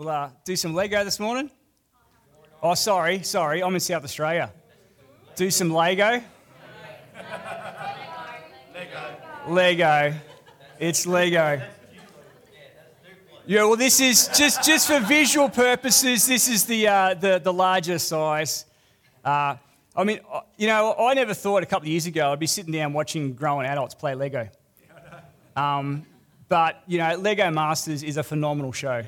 We'll uh, do some Lego this morning. Oh, sorry, sorry, I'm in South Australia. Do some Lego. Lego. It's Lego. Yeah, well, this is just, just for visual purposes, this is the, uh, the, the larger size. Uh, I mean, uh, you know, I never thought a couple of years ago I'd be sitting down watching grown adults play Lego. Um, but, you know, Lego Masters is a phenomenal show.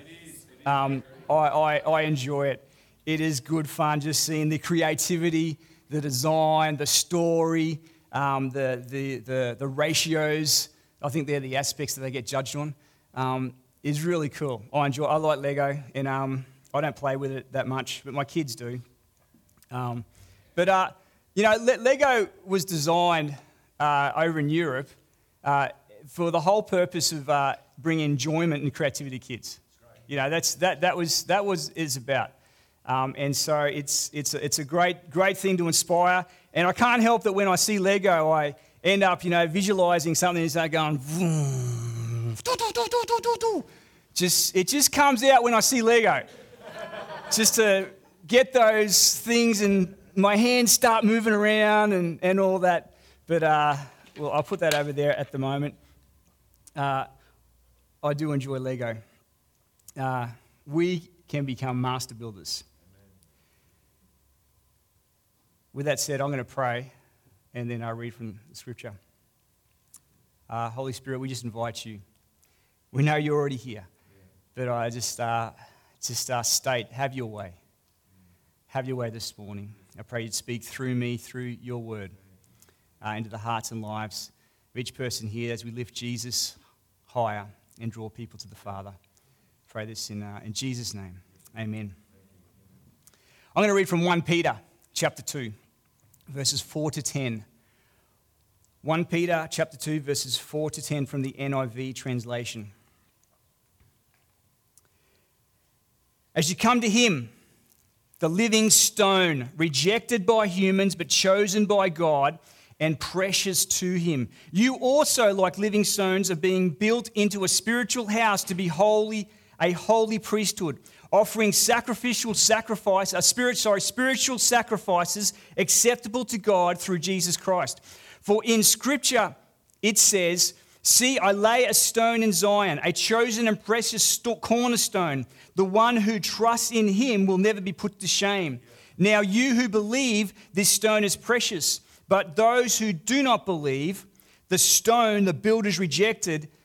Um, I, I, I enjoy it. It is good fun just seeing the creativity, the design, the story, um, the, the, the, the, ratios. I think they're the aspects that they get judged on. Um, is really cool. I enjoy. I like Lego, and um, I don't play with it that much, but my kids do. Um, but uh, you know, Le- Lego was designed uh, over in Europe uh, for the whole purpose of uh, bringing enjoyment and creativity to kids. You know, that's that that was that was is about. Um, and so it's, it's, a, it's a great, great thing to inspire. And I can't help that when I see Lego, I end up, you know, visualizing something that's going, vroom, just, it just comes out when I see Lego. just to get those things and my hands start moving around and, and all that. But, uh, well, I'll put that over there at the moment. Uh, I do enjoy Lego. Uh, we can become master builders. With that said, I'm going to pray and then I'll read from the scripture. Uh, Holy Spirit, we just invite you. We know you're already here, but I just, uh, just uh, state, have your way. Have your way this morning. I pray you'd speak through me, through your word, uh, into the hearts and lives of each person here as we lift Jesus higher and draw people to the Father. Pray this in, uh, in Jesus' name. Amen. I'm going to read from 1 Peter chapter 2 verses 4 to 10. 1 Peter chapter 2 verses 4 to 10 from the NIV translation. As you come to him, the living stone, rejected by humans but chosen by God and precious to him. You also, like living stones, are being built into a spiritual house to be holy, a holy priesthood offering sacrificial sacrifice, uh, spirit, sorry, spiritual sacrifices acceptable to God through Jesus Christ. For in Scripture it says, See, I lay a stone in Zion, a chosen and precious cornerstone. The one who trusts in him will never be put to shame. Now, you who believe, this stone is precious. But those who do not believe, the stone the builders rejected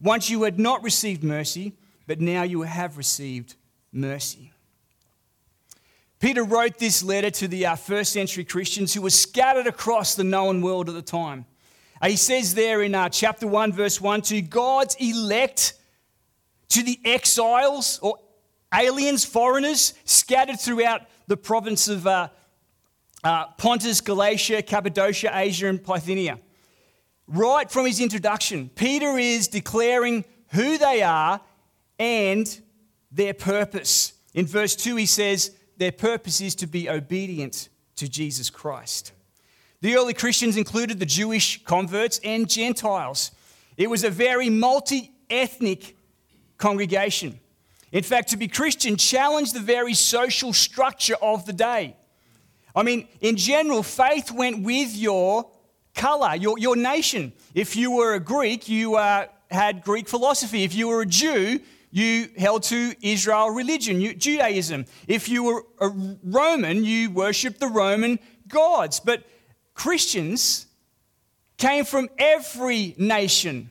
Once you had not received mercy, but now you have received mercy. Peter wrote this letter to the uh, first century Christians who were scattered across the known world at the time. Uh, he says there in uh, chapter 1, verse 1 to God's elect, to the exiles or aliens, foreigners scattered throughout the province of uh, uh, Pontus, Galatia, Cappadocia, Asia, and Bithynia right from his introduction, Peter is declaring who they are and their purpose. In verse 2, he says, Their purpose is to be obedient to Jesus Christ. The early Christians included the Jewish converts and Gentiles. It was a very multi ethnic congregation. In fact, to be Christian challenged the very social structure of the day. I mean, in general, faith went with your color, your, your nation. If you were a Greek, you uh, had Greek philosophy. If you were a Jew, you held to Israel religion, Judaism. If you were a Roman, you worshipped the Roman gods. But Christians came from every nation,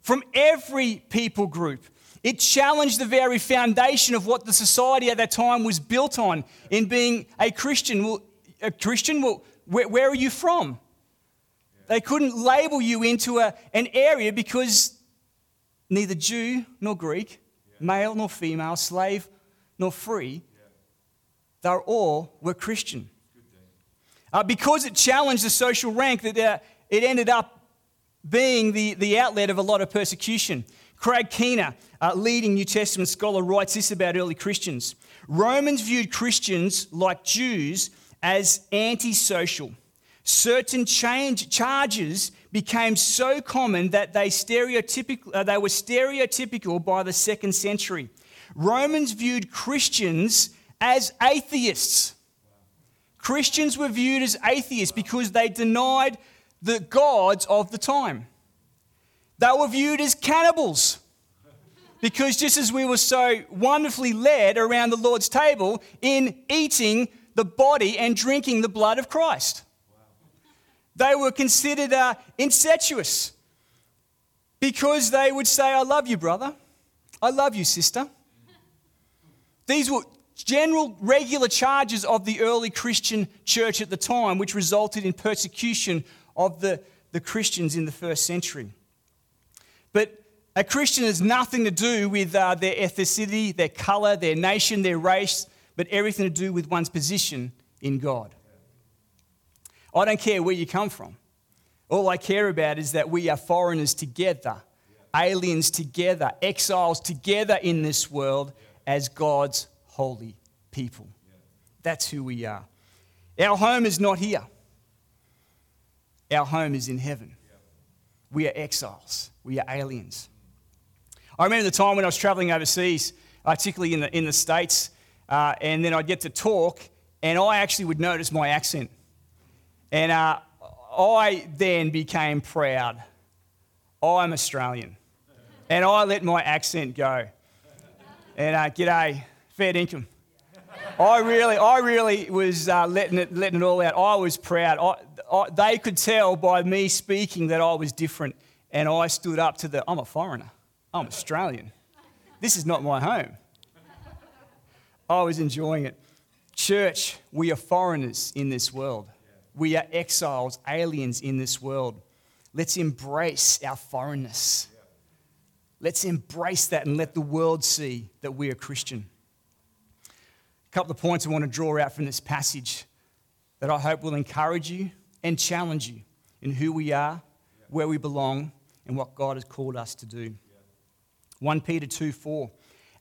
from every people group. It challenged the very foundation of what the society at that time was built on in being a Christian. Well, a Christian, well, where, where are you from? They couldn't label you into a, an area because neither Jew nor Greek, male nor female, slave nor free. They all were Christian. Uh, because it challenged the social rank, that uh, it ended up being the, the outlet of a lot of persecution. Craig Keener, a leading New Testament scholar, writes this about early Christians Romans viewed Christians, like Jews, as antisocial. Certain change, charges became so common that they, stereotypical, uh, they were stereotypical by the second century. Romans viewed Christians as atheists. Christians were viewed as atheists because they denied the gods of the time. They were viewed as cannibals because just as we were so wonderfully led around the Lord's table in eating the body and drinking the blood of Christ, they were considered uh, incestuous because they would say, I love you, brother. I love you, sister. These were general regular charges of the early Christian church at the time, which resulted in persecution of the, the Christians in the first century. But a Christian has nothing to do with uh, their ethnicity, their color, their nation, their race, but everything to do with one's position in God. I don't care where you come from. All I care about is that we are foreigners together, aliens together, exiles together in this world as God's holy people. That's who we are. Our home is not here, our home is in heaven. We are exiles, we are aliens. I remember the time when I was traveling overseas, particularly in the, in the States, uh, and then I'd get to talk, and I actually would notice my accent. And uh, I then became proud. I'm Australian. And I let my accent go. And uh, g'day, fair income. I really, I really was uh, letting, it, letting it all out. I was proud. I, I, they could tell by me speaking that I was different. And I stood up to the, I'm a foreigner. I'm Australian. This is not my home. I was enjoying it. Church, we are foreigners in this world. We are exiles, aliens in this world. Let's embrace our foreignness. Let's embrace that and let the world see that we are Christian. A couple of points I want to draw out from this passage that I hope will encourage you and challenge you in who we are, where we belong, and what God has called us to do. 1 Peter 2 4.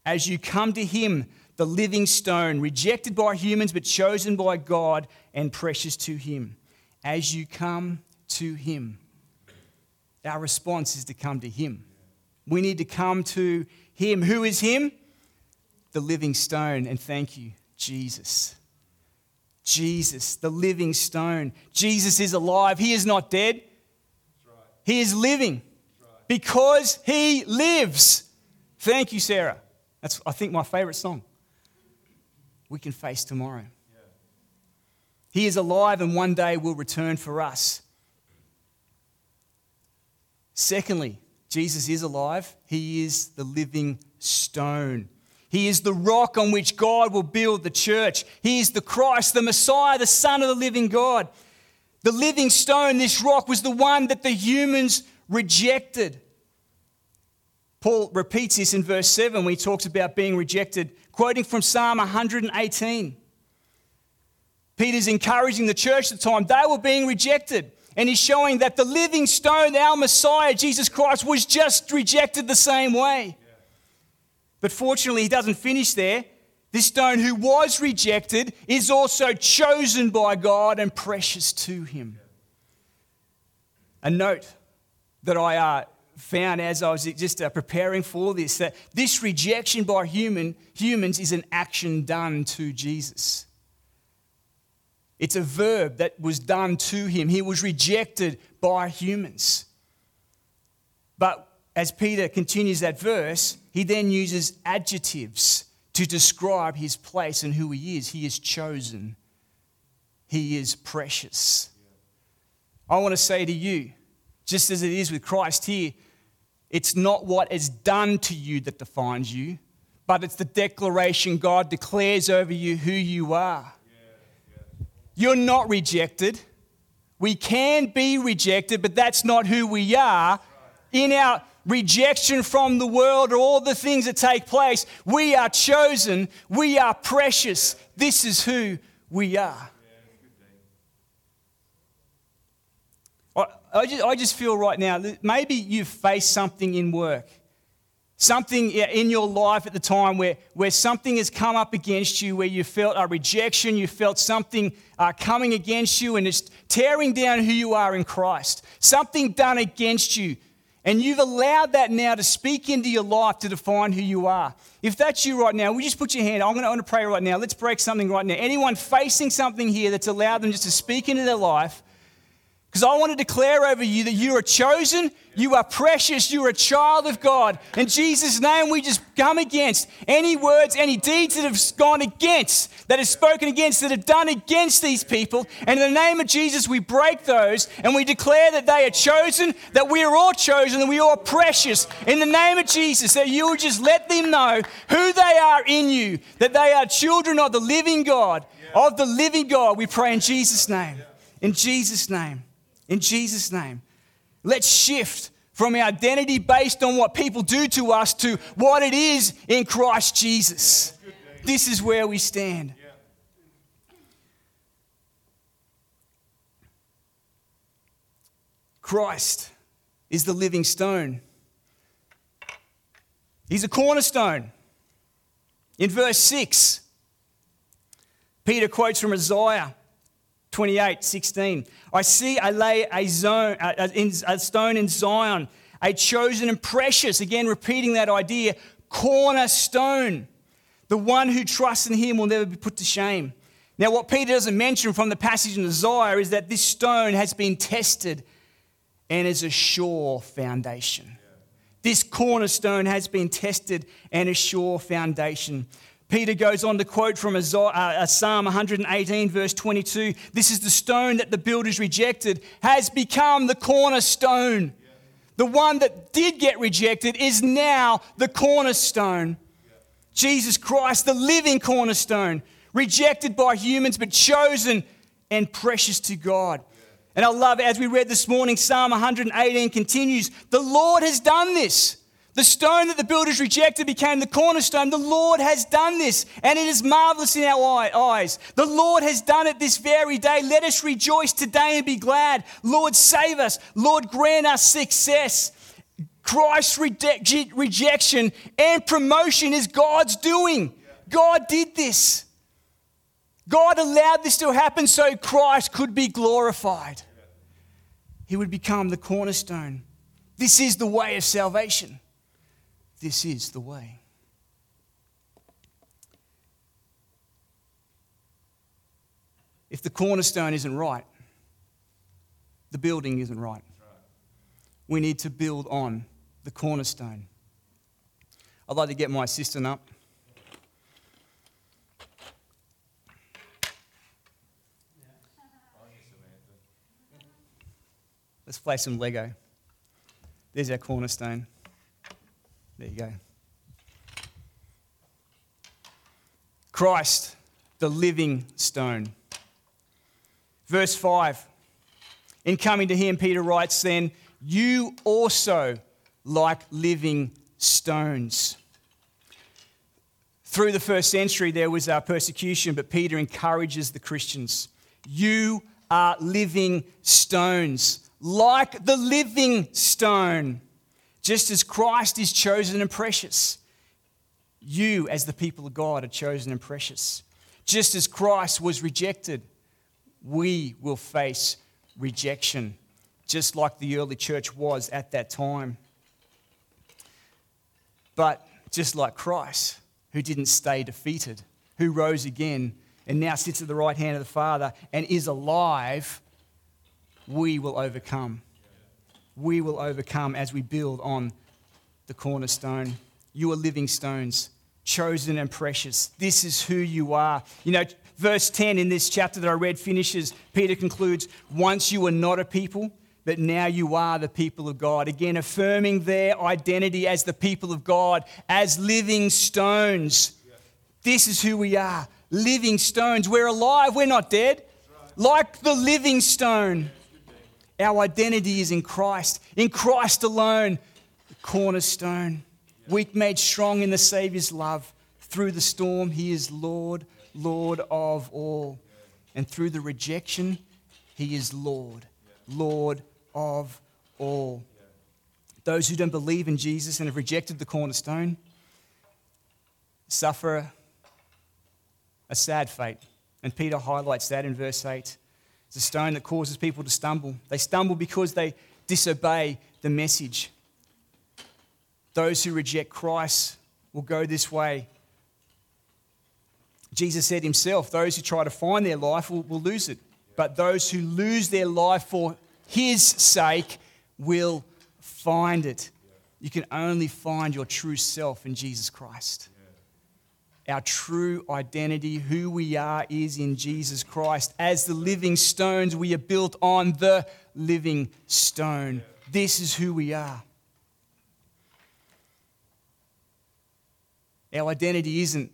As you come to him, the living stone, rejected by humans but chosen by God and precious to him. As you come to him, our response is to come to him. We need to come to him. Who is him? the living stone. And thank you, Jesus. Jesus, the living stone. Jesus is alive. He is not dead, right. He is living right. because He lives. Thank you, Sarah. That's, I think, my favorite song. We can face tomorrow. He is alive and one day will return for us. Secondly, Jesus is alive. He is the living stone. He is the rock on which God will build the church. He is the Christ, the Messiah, the Son of the living God. The living stone, this rock, was the one that the humans rejected. Paul repeats this in verse 7 when he talks about being rejected, quoting from Psalm 118. Peter's encouraging the church at the time. They were being rejected. And he's showing that the living stone, our Messiah, Jesus Christ, was just rejected the same way. But fortunately, he doesn't finish there. This stone, who was rejected, is also chosen by God and precious to him. A note that I uh, found as I was just uh, preparing for this that this rejection by human, humans is an action done to Jesus. It's a verb that was done to him. He was rejected by humans. But as Peter continues that verse, he then uses adjectives to describe his place and who he is. He is chosen, he is precious. I want to say to you, just as it is with Christ here, it's not what is done to you that defines you, but it's the declaration God declares over you who you are. You're not rejected. We can be rejected, but that's not who we are. In our rejection from the world or all the things that take place. We are chosen. We are precious. This is who we are. I just, I just feel right now, maybe you've faced something in work, something in your life at the time where, where something has come up against you, where you felt a rejection, you felt something uh, coming against you, and it's tearing down who you are in Christ. Something done against you. And you've allowed that now to speak into your life to define who you are. If that's you right now, we just put your hand. I'm going to pray right now. Let's break something right now. Anyone facing something here that's allowed them just to speak into their life, because I want to declare over you that you are chosen, you are precious, you are a child of God. In Jesus' name, we just come against any words, any deeds that have gone against, that have spoken against, that have done against these people. And in the name of Jesus, we break those and we declare that they are chosen, that we are all chosen, that we are precious. In the name of Jesus, that you will just let them know who they are in you, that they are children of the living God, of the living God. We pray in Jesus' name. In Jesus' name in Jesus' name. Let's shift from our identity based on what people do to us to what it is in Christ Jesus. This is where we stand. Christ is the living stone. He's a cornerstone. In verse 6, Peter quotes from Isaiah 28 16. I see I lay a, zone, a, a stone in Zion, a chosen and precious, again repeating that idea, cornerstone. The one who trusts in him will never be put to shame. Now, what Peter doesn't mention from the passage in Isaiah is that this stone has been tested and is a sure foundation. This cornerstone has been tested and a sure foundation. Peter goes on to quote from uh, Psalm 118, verse 22 This is the stone that the builders rejected, has become the cornerstone. The one that did get rejected is now the cornerstone. Jesus Christ, the living cornerstone, rejected by humans but chosen and precious to God. And I love, as we read this morning, Psalm 118 continues The Lord has done this. The stone that the builders rejected became the cornerstone. The Lord has done this, and it is marvelous in our eyes. The Lord has done it this very day. Let us rejoice today and be glad. Lord, save us. Lord, grant us success. Christ's rejection and promotion is God's doing. God did this. God allowed this to happen so Christ could be glorified. He would become the cornerstone. This is the way of salvation. This is the way. If the cornerstone isn't right, the building isn't right. We need to build on the cornerstone. I'd like to get my assistant up. Let's play some Lego. There's our cornerstone. There you go. Christ, the living stone. Verse 5. In coming to him, Peter writes, then, you also like living stones. Through the first century, there was our persecution, but Peter encourages the Christians. You are living stones, like the living stone. Just as Christ is chosen and precious, you, as the people of God, are chosen and precious. Just as Christ was rejected, we will face rejection, just like the early church was at that time. But just like Christ, who didn't stay defeated, who rose again and now sits at the right hand of the Father and is alive, we will overcome we will overcome as we build on the cornerstone. You are living stones, chosen and precious. This is who you are. You know, verse 10 in this chapter that I read finishes, Peter concludes, Once you were not a people, but now you are the people of God. Again, affirming their identity as the people of God, as living stones. This is who we are living stones. We're alive, we're not dead. Like the living stone. Our identity is in Christ, in Christ alone. the cornerstone, weak made strong in the Savior's love. Through the storm, He is Lord, Lord of all. And through the rejection, He is Lord, Lord of all. Those who don't believe in Jesus and have rejected the cornerstone suffer a sad fate. And Peter highlights that in verse 8. It's a stone that causes people to stumble. They stumble because they disobey the message. Those who reject Christ will go this way. Jesus said himself, those who try to find their life will, will lose it. But those who lose their life for his sake will find it. You can only find your true self in Jesus Christ. Our true identity, who we are, is in Jesus Christ. As the living stones, we are built on the living stone. This is who we are. Our identity isn't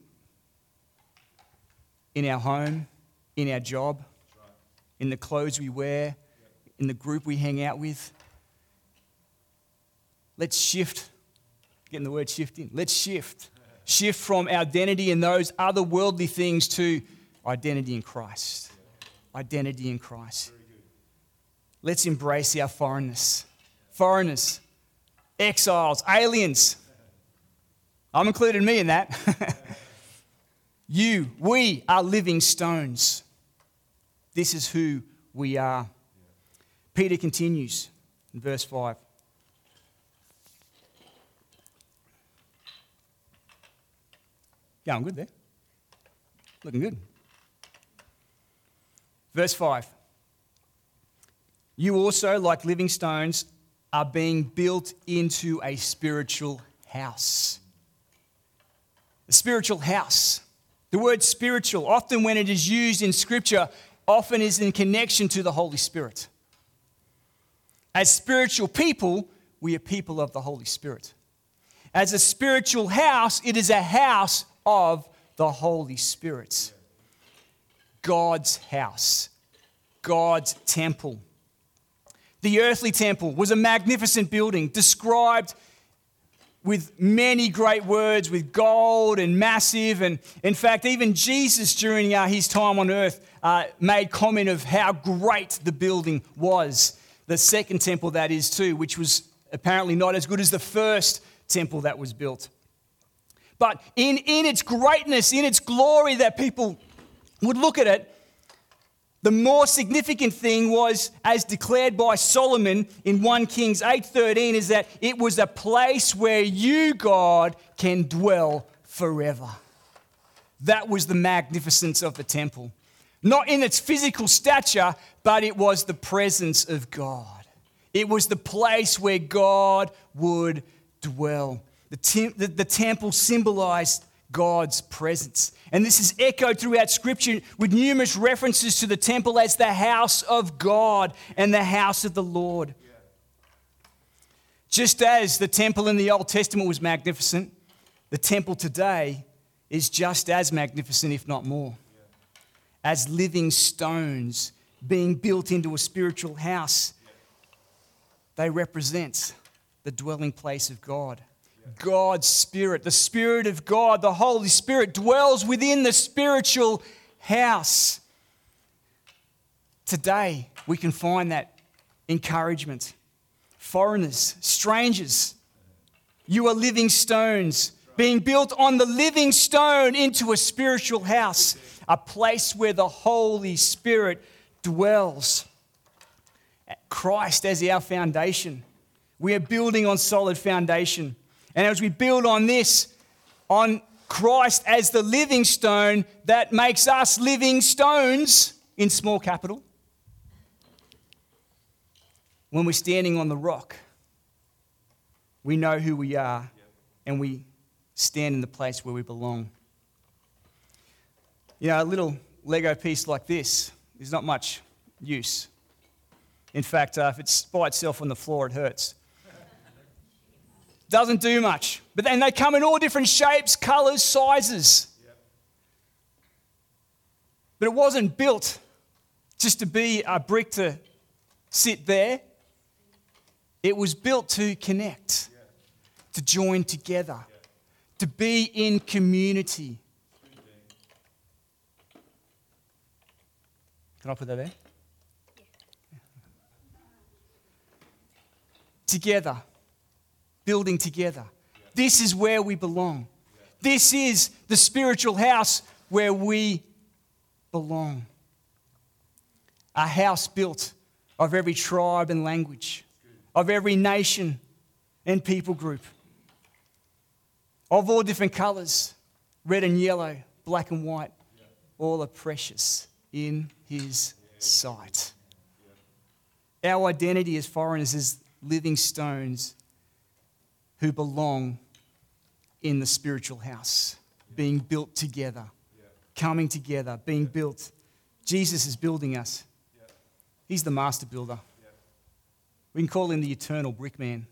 in our home, in our job, in the clothes we wear, in the group we hang out with. Let's shift. Getting the word shift in. Let's shift shift from our identity in those other worldly things to identity in Christ. Identity in Christ. Let's embrace our foreignness. Foreigners, exiles, aliens. I'm including me in that. you, we are living stones. This is who we are. Peter continues in verse 5. Yeah, I'm good there. Looking good. Verse 5. You also, like living stones, are being built into a spiritual house. A spiritual house. The word spiritual, often when it is used in Scripture, often is in connection to the Holy Spirit. As spiritual people, we are people of the Holy Spirit. As a spiritual house, it is a house of the Holy Spirit. God's house, God's temple. The earthly temple was a magnificent building described with many great words, with gold and massive. And in fact, even Jesus, during uh, his time on earth, uh, made comment of how great the building was. The second temple, that is, too, which was apparently not as good as the first temple that was built. But in, in its greatness, in its glory, that people would look at it, the more significant thing was, as declared by Solomon in 1 Kings 8:13, is that it was a place where you, God, can dwell forever. That was the magnificence of the temple. Not in its physical stature, but it was the presence of God. It was the place where God would dwell. The, tem- the, the temple symbolized God's presence. And this is echoed throughout Scripture with numerous references to the temple as the house of God and the house of the Lord. Just as the temple in the Old Testament was magnificent, the temple today is just as magnificent, if not more. As living stones being built into a spiritual house, they represent the dwelling place of God. God's Spirit. The Spirit of God, the Holy Spirit, dwells within the spiritual house. Today, we can find that encouragement. Foreigners, strangers, you are living stones being built on the living stone into a spiritual house, a place where the Holy Spirit dwells. Christ as our foundation. We are building on solid foundation. And as we build on this, on Christ as the living stone, that makes us living stones in small capital. When we're standing on the rock, we know who we are and we stand in the place where we belong. You know, a little Lego piece like this is not much use. In fact, uh, if it's by itself on the floor, it hurts. Doesn't do much. But then they come in all different shapes, colors, sizes. But it wasn't built just to be a brick to sit there. It was built to connect. to join together, to be in community. Can I put that there? Together, building together. This is where we belong. This is the spiritual house where we belong. A house built of every tribe and language, of every nation and people group, of all different colors red and yellow, black and white. All are precious in His sight. Our identity as foreigners is living stones who belong in the spiritual house, being built together, coming together, being built. Jesus is building us. He's the master builder. We can call him the eternal brick man.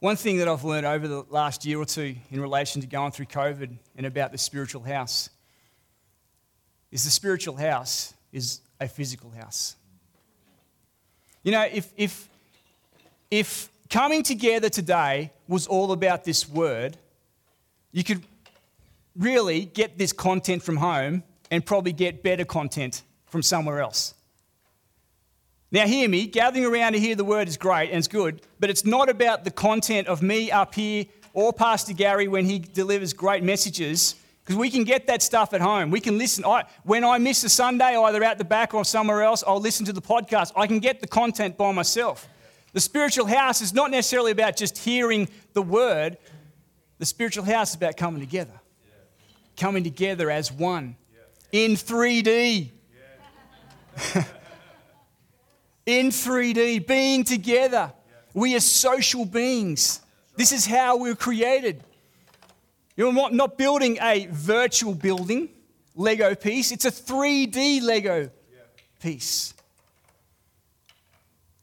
One thing that I've learned over the last year or two in relation to going through COVID and about the spiritual house is the spiritual house is a physical house. You know, if, if, if coming together today was all about this word, you could really get this content from home and probably get better content from somewhere else. Now, hear me, gathering around to hear the word is great and it's good, but it's not about the content of me up here or Pastor Gary when he delivers great messages, because we can get that stuff at home. We can listen. I, when I miss a Sunday, either out the back or somewhere else, I'll listen to the podcast. I can get the content by myself. The spiritual house is not necessarily about just hearing the word, the spiritual house is about coming together, coming together as one in 3D. in 3D, being together. We are social beings. This is how we are created. You're not, building a virtual building, Lego piece, it's a 3D Lego piece.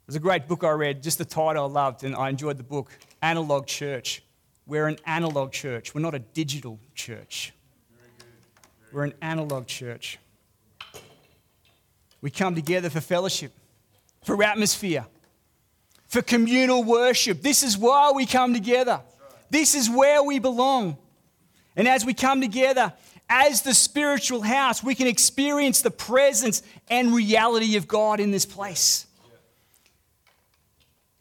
There's a great book I read, just the title I loved, and I enjoyed the book Analog Church. We're an analog church, we're not a digital church. We're an analog church. We come together for fellowship for atmosphere, for communal worship. This is why we come together. This is where we belong. And as we come together as the spiritual house, we can experience the presence and reality of God in this place.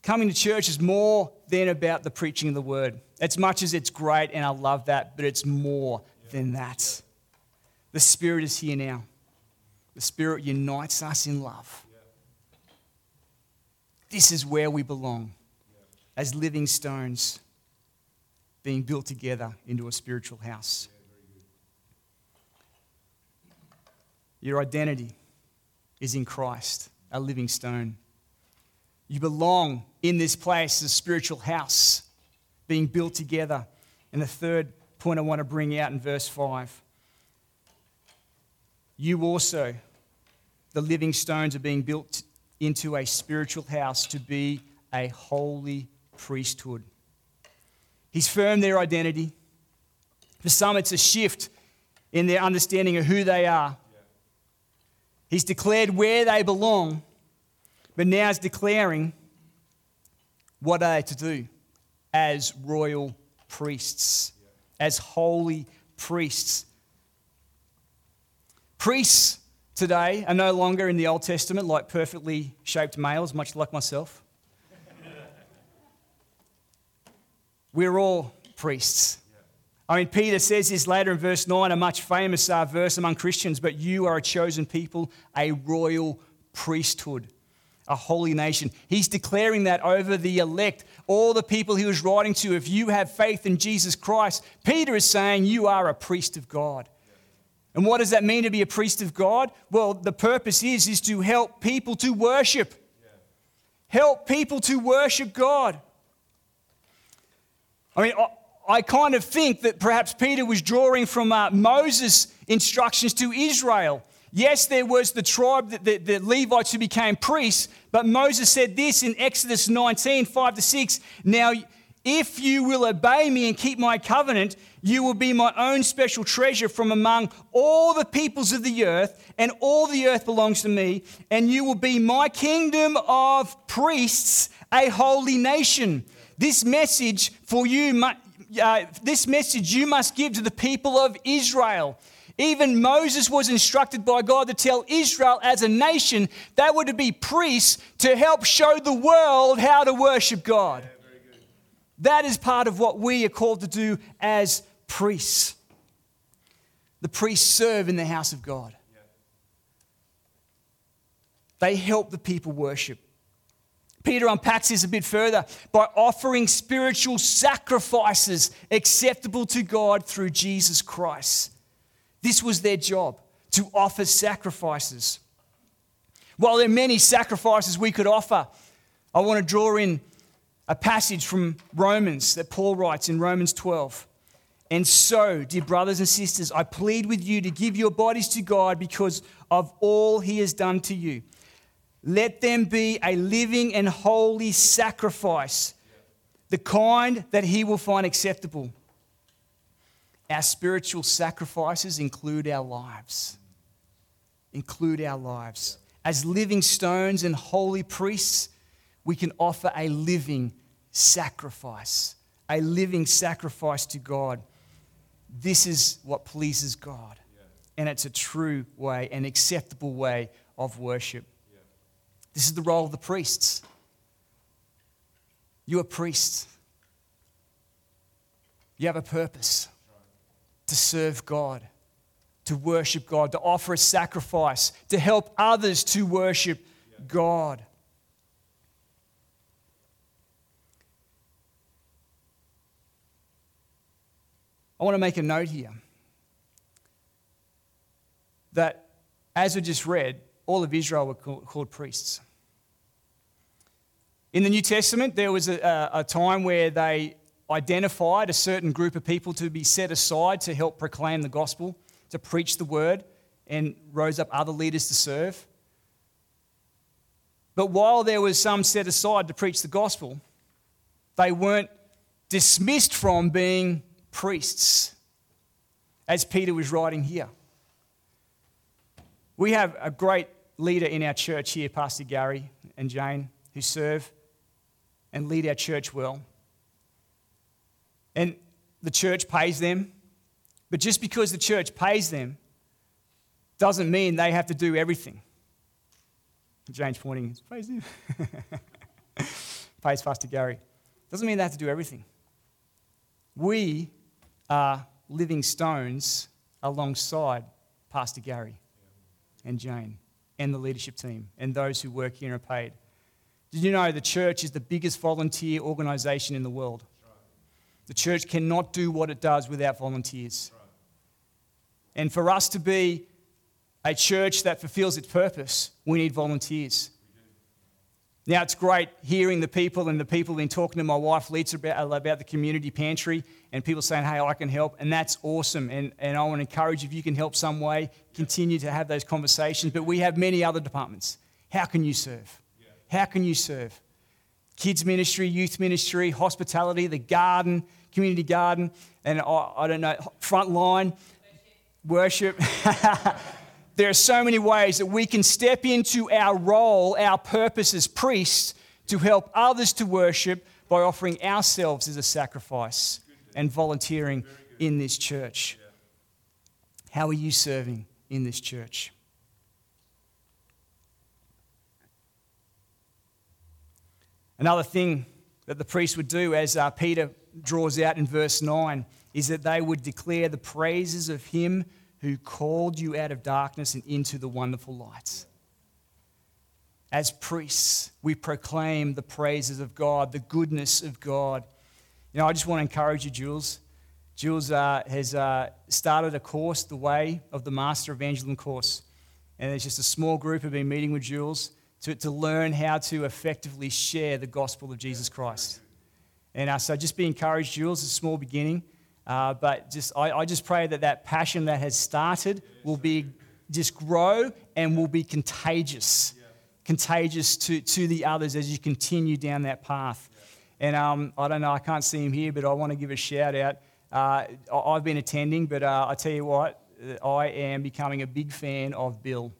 Coming to church is more than about the preaching of the word. As much as it's great and I love that, but it's more than that. The Spirit is here now. The Spirit unites us in love. This is where we belong as living stones being built together into a spiritual house. Your identity is in Christ, a living stone. You belong in this place, a spiritual house being built together. And the third point I want to bring out in verse 5 you also, the living stones, are being built into a spiritual house to be a holy priesthood. He's firmed their identity. For some, it's a shift in their understanding of who they are. He's declared where they belong, but now he's declaring what are they to do as royal priests, as holy priests. Priests today are no longer in the Old Testament like perfectly shaped males, much like myself. We're all priests. I mean, Peter says this later in verse 9, a much famous uh, verse among Christians, but you are a chosen people, a royal priesthood, a holy nation. He's declaring that over the elect, all the people he was writing to. If you have faith in Jesus Christ, Peter is saying you are a priest of God. And what does that mean to be a priest of God? Well, the purpose is, is to help people to worship. Help people to worship God. I mean, I, kind of think that perhaps Peter was drawing from uh, Moses' instructions to Israel. Yes, there was the tribe, the, the, the Levites who became priests, but Moses said this in Exodus 19, 5 to 6. Now, If you will obey me and keep my covenant, you will be my own special treasure from among all the peoples of the earth, and all the earth belongs to me, and you will be my kingdom of priests, a holy nation. This message for you, uh, this message you must give to the people of Israel. Even Moses was instructed by God to tell Israel as a nation they were to be priests to help show the world how to worship God. That is part of what we are called to do as priests. The priests serve in the house of God, they help the people worship. Peter unpacks this a bit further by offering spiritual sacrifices acceptable to God through Jesus Christ. This was their job to offer sacrifices. While there are many sacrifices we could offer, I want to draw in a passage from Romans that Paul writes in Romans 12. And so, dear brothers and sisters, I plead with you to give your bodies to God because of all he has done to you. Let them be a living and holy sacrifice, the kind that he will find acceptable. Our spiritual sacrifices include our lives. Include our lives. As living stones and holy priests, we can offer a living sacrifice, a living sacrifice to God. This is what pleases God. And it's a true way, an acceptable way of worship. This is the role of the priests. You are priests. You have a purpose to serve God, to worship God, to offer a sacrifice, to help others to worship God. I want to make a note here that, as we just read, all of Israel were called priests. In the New Testament, there was a, a, time where they identified a certain group of people to be set aside to help proclaim the gospel, to preach the word, and rose up other leaders to serve. But while there was some set aside to preach the gospel, they weren't dismissed from being priests, as Peter was writing here. We have a great leader in our church here, Pastor Gary and Jane, who serve and lead our church well. And the church pays them, but just because the church pays them doesn't mean they have to do everything. Jane's pointing, pays him. pays Pastor Gary. Doesn't mean they have to do everything. We are living stones alongside Pastor Gary and Jane and the leadership team and those who work here and are paid. Did you know the church is the biggest volunteer organisation in the world? The church cannot do what it does without volunteers. And for us to be a church that fulfills its purpose, we need volunteers. Now, it's great hearing the people and the people in talking to my wife, Lisa, about, about the community pantry and people saying, hey, I can help. And that's awesome. And, and I want to encourage if you can help some way, continue to have those conversations. But we have many other departments. How can you serve? How can you serve? Kids ministry, youth ministry, hospitality, the garden, community garden, and I, I don't know, front line, worship. worship. There are so many ways that we can step into our role, our purpose as priests, to help others to worship by offering ourselves as a sacrifice and volunteering in this church. How are you serving in this church? Another thing that the priests would do, as uh, Peter draws out in verse 9, is that they would declare the praises of him who called you out of darkness and into the wonderful light. As priests, we proclaim the praises of God, the goodness of God. You know, I just want to encourage you, Jules. Jules uh, has uh, started a course, the Way of the Master Evangelism course. And there's just a small group who've been meeting with Jules to, to learn how to effectively share the gospel of Jesus Christ. And uh, so just be encouraged, Jules, it's a small beginning. Uh, but just I, I, just pray that that passion that has started will be just grow and will be contagious, contagious to, to the others as you continue down that path. And um, I don't know, I can't see him here, but I want to give a shout out. Uh, I've been attending, but uh, I tell you what, uh, I am becoming a big fan of Bill.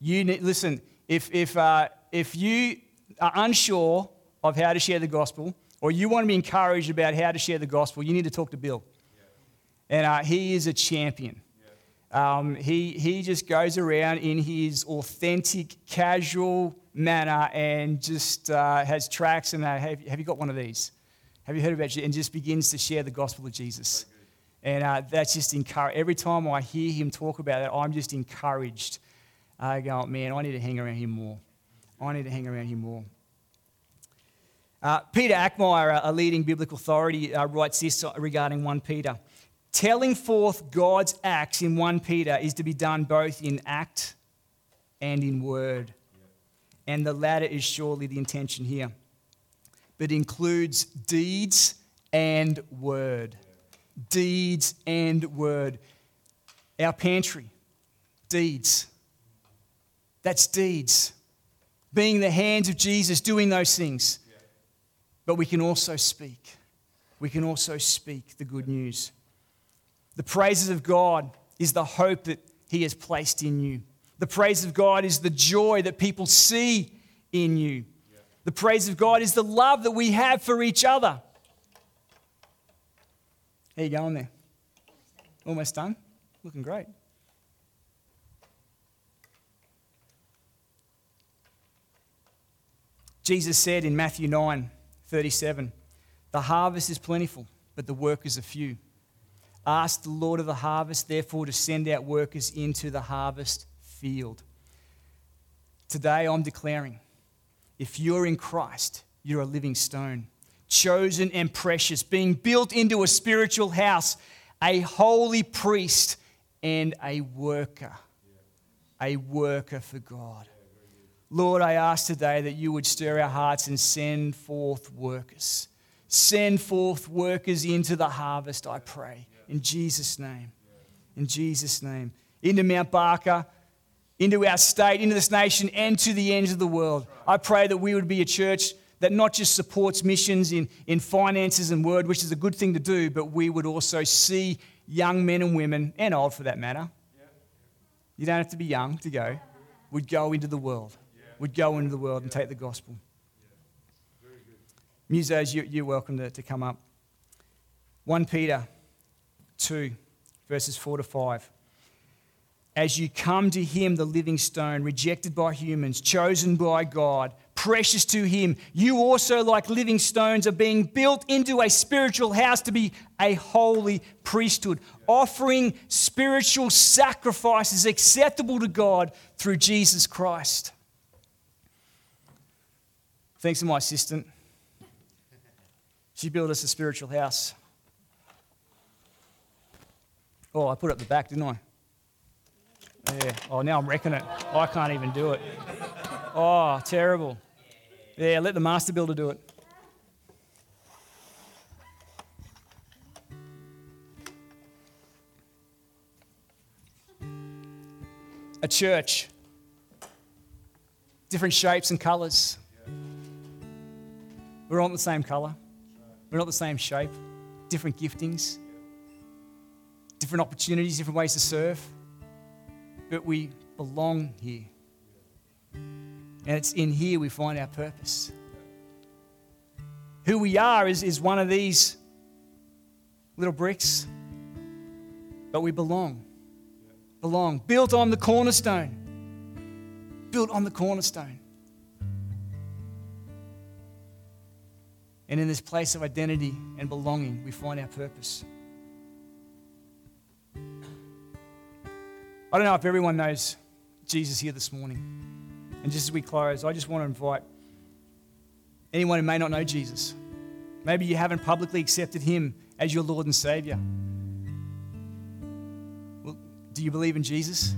You need, listen, if, if, uh, if you are unsure of how to share the gospel, or you want to be encouraged about how to share the gospel, you need to talk to Bill. And uh, he is a champion. Um, he, he just goes around in his authentic, casual manner and just uh, has tracts and uh, have, have you got one of these? Have you heard about it? And just begins to share the gospel of Jesus. And uh, that's just encouraged. Every time I hear him talk about it, I'm just encouraged. I go, man, I need to hang around him more. I need to hang around him more. Uh, Peter Achtemeier, a leading biblical authority, uh, writes this regarding 1 Peter. Telling forth God's acts in 1 Peter is to be done both in act and in word. And the latter is surely the intention here, but includes deeds and word. Deeds and word. Our pantry, deeds. That's deeds. Being the hands of Jesus, doing those things. But we can also speak. We can also speak the good news. The praises of God is the hope that He has placed in you. The praise of God is the joy that people see in you. The praise of God is the love that we have for each other. How you going there? Almost done? Looking great. Jesus said in Matthew 9 37, The harvest is plentiful, but the workers are few. Ask the Lord of the harvest, therefore, to send out workers into the harvest field. Today, I'm declaring if you're in Christ, you're a living stone, chosen and precious, being built into a spiritual house, a holy priest, and a worker. A worker for God. Lord, I ask today that you would stir our hearts and send forth workers. Send forth workers into the harvest, I pray. In Jesus' name. In Jesus' name. Into Mount Barker, into our state, into this nation, and to the ends of the world. I pray that we would be a church that not just supports missions in, in finances and word, which is a good thing to do, but we would also see young men and women, and old for that matter. You don't have to be young to go. Would go into the world. Would go into the world and take the gospel. Musos, you, you're welcome to, to come up. 1 Peter 2, verses 4 to 5. As you come to him, the living stone, rejected by humans, chosen by God, precious to him, you also, like living stones, are being built into a spiritual house to be a holy priesthood, offering spiritual sacrifices acceptable to God through Jesus Christ. Thanks to my assistant. She built us a spiritual house. Oh, I put it up the back, didn't I? Yeah. Oh, now I'm wrecking it. I can't even do it. Oh, terrible. Yeah, let the master builder do it. A church, different shapes and colours. We're all the same colour. We're not the same shape. Different giftings, different opportunities, different ways to serve. But we belong here. And it's in here we find our purpose. Who we are is, is one of these little bricks, but we belong. Belong. Built on the cornerstone. Built on the cornerstone. And in this place of identity and belonging, we find our purpose. I don't know if everyone knows Jesus here this morning. And just as we close, I just want to invite anyone who may not know Jesus. Maybe you haven't publicly accepted him as your Lord and Savior. Well, do you believe in Jesus?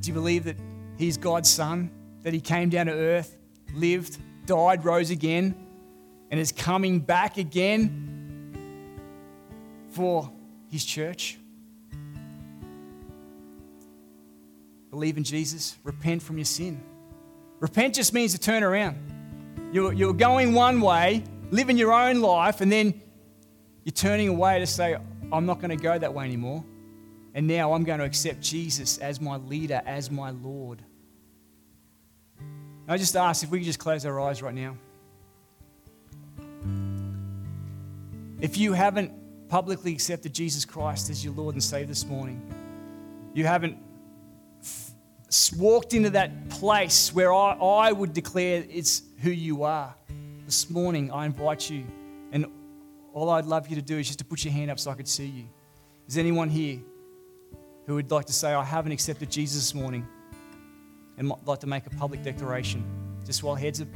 Do you believe that he's God's Son, that he came down to earth, lived, died, rose again, and is coming back again for his church? Believe in Jesus, repent from your sin. Repent just means to turn around. You're, you're going one way, living your own life, and then you're turning away to say, I'm not going to go that way anymore. And now I'm going to accept Jesus as my leader, as my Lord. I just ask if we could just close our eyes right now. If you haven't publicly accepted Jesus Christ as your Lord and Savior this morning, you haven't f- walked into that place where I, I would declare it's who you are. This morning, I invite you, and all I'd love you to do is just to put your hand up so I could see you. Is anyone here who would like to say, I haven't accepted Jesus this morning and like to make a public declaration? Just while heads are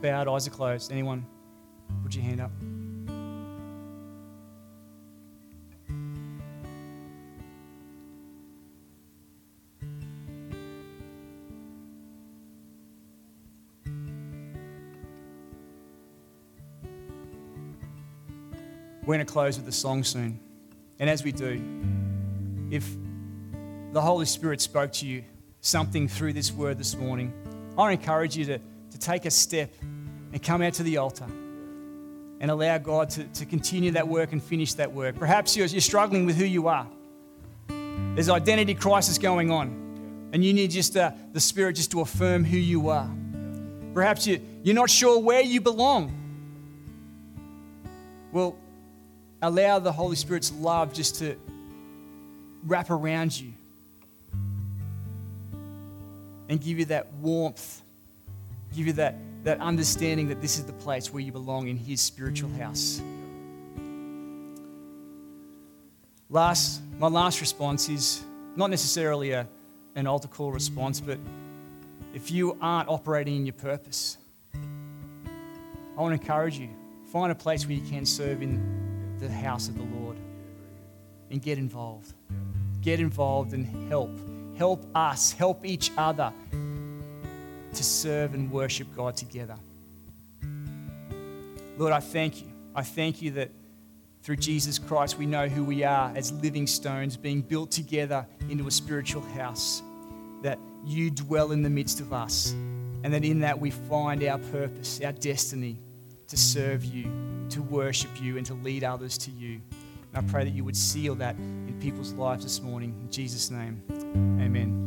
bowed, eyes are closed. Anyone? Put your hand up. We're going to close with a song soon. And as we do, if the Holy Spirit spoke to you something through this word this morning, I encourage you to, to take a step and come out to the altar and allow God to, to continue that work and finish that work. Perhaps you're, you're struggling with who you are. There's identity crisis going on, and you need just uh, the Spirit just to affirm who you are. Perhaps you, you're not sure where you belong. Well, allow the Holy Spirit's love just to wrap around you and give you that warmth, give you that, that understanding that this is the place where you belong in His spiritual house. Last, my last response is not necessarily a, an altar call response, but if you aren't operating in your purpose, I want to encourage you find a place where you can serve in the house of the Lord and get involved. Get involved and help. Help us, help each other to serve and worship God together. Lord, I thank you. I thank you that through Jesus Christ we know who we are as living stones being built together into a spiritual house, that you dwell in the midst of us, and that in that we find our purpose, our destiny to serve you to worship you and to lead others to you. And I pray that you would seal that in people's lives this morning. In Jesus' name, amen.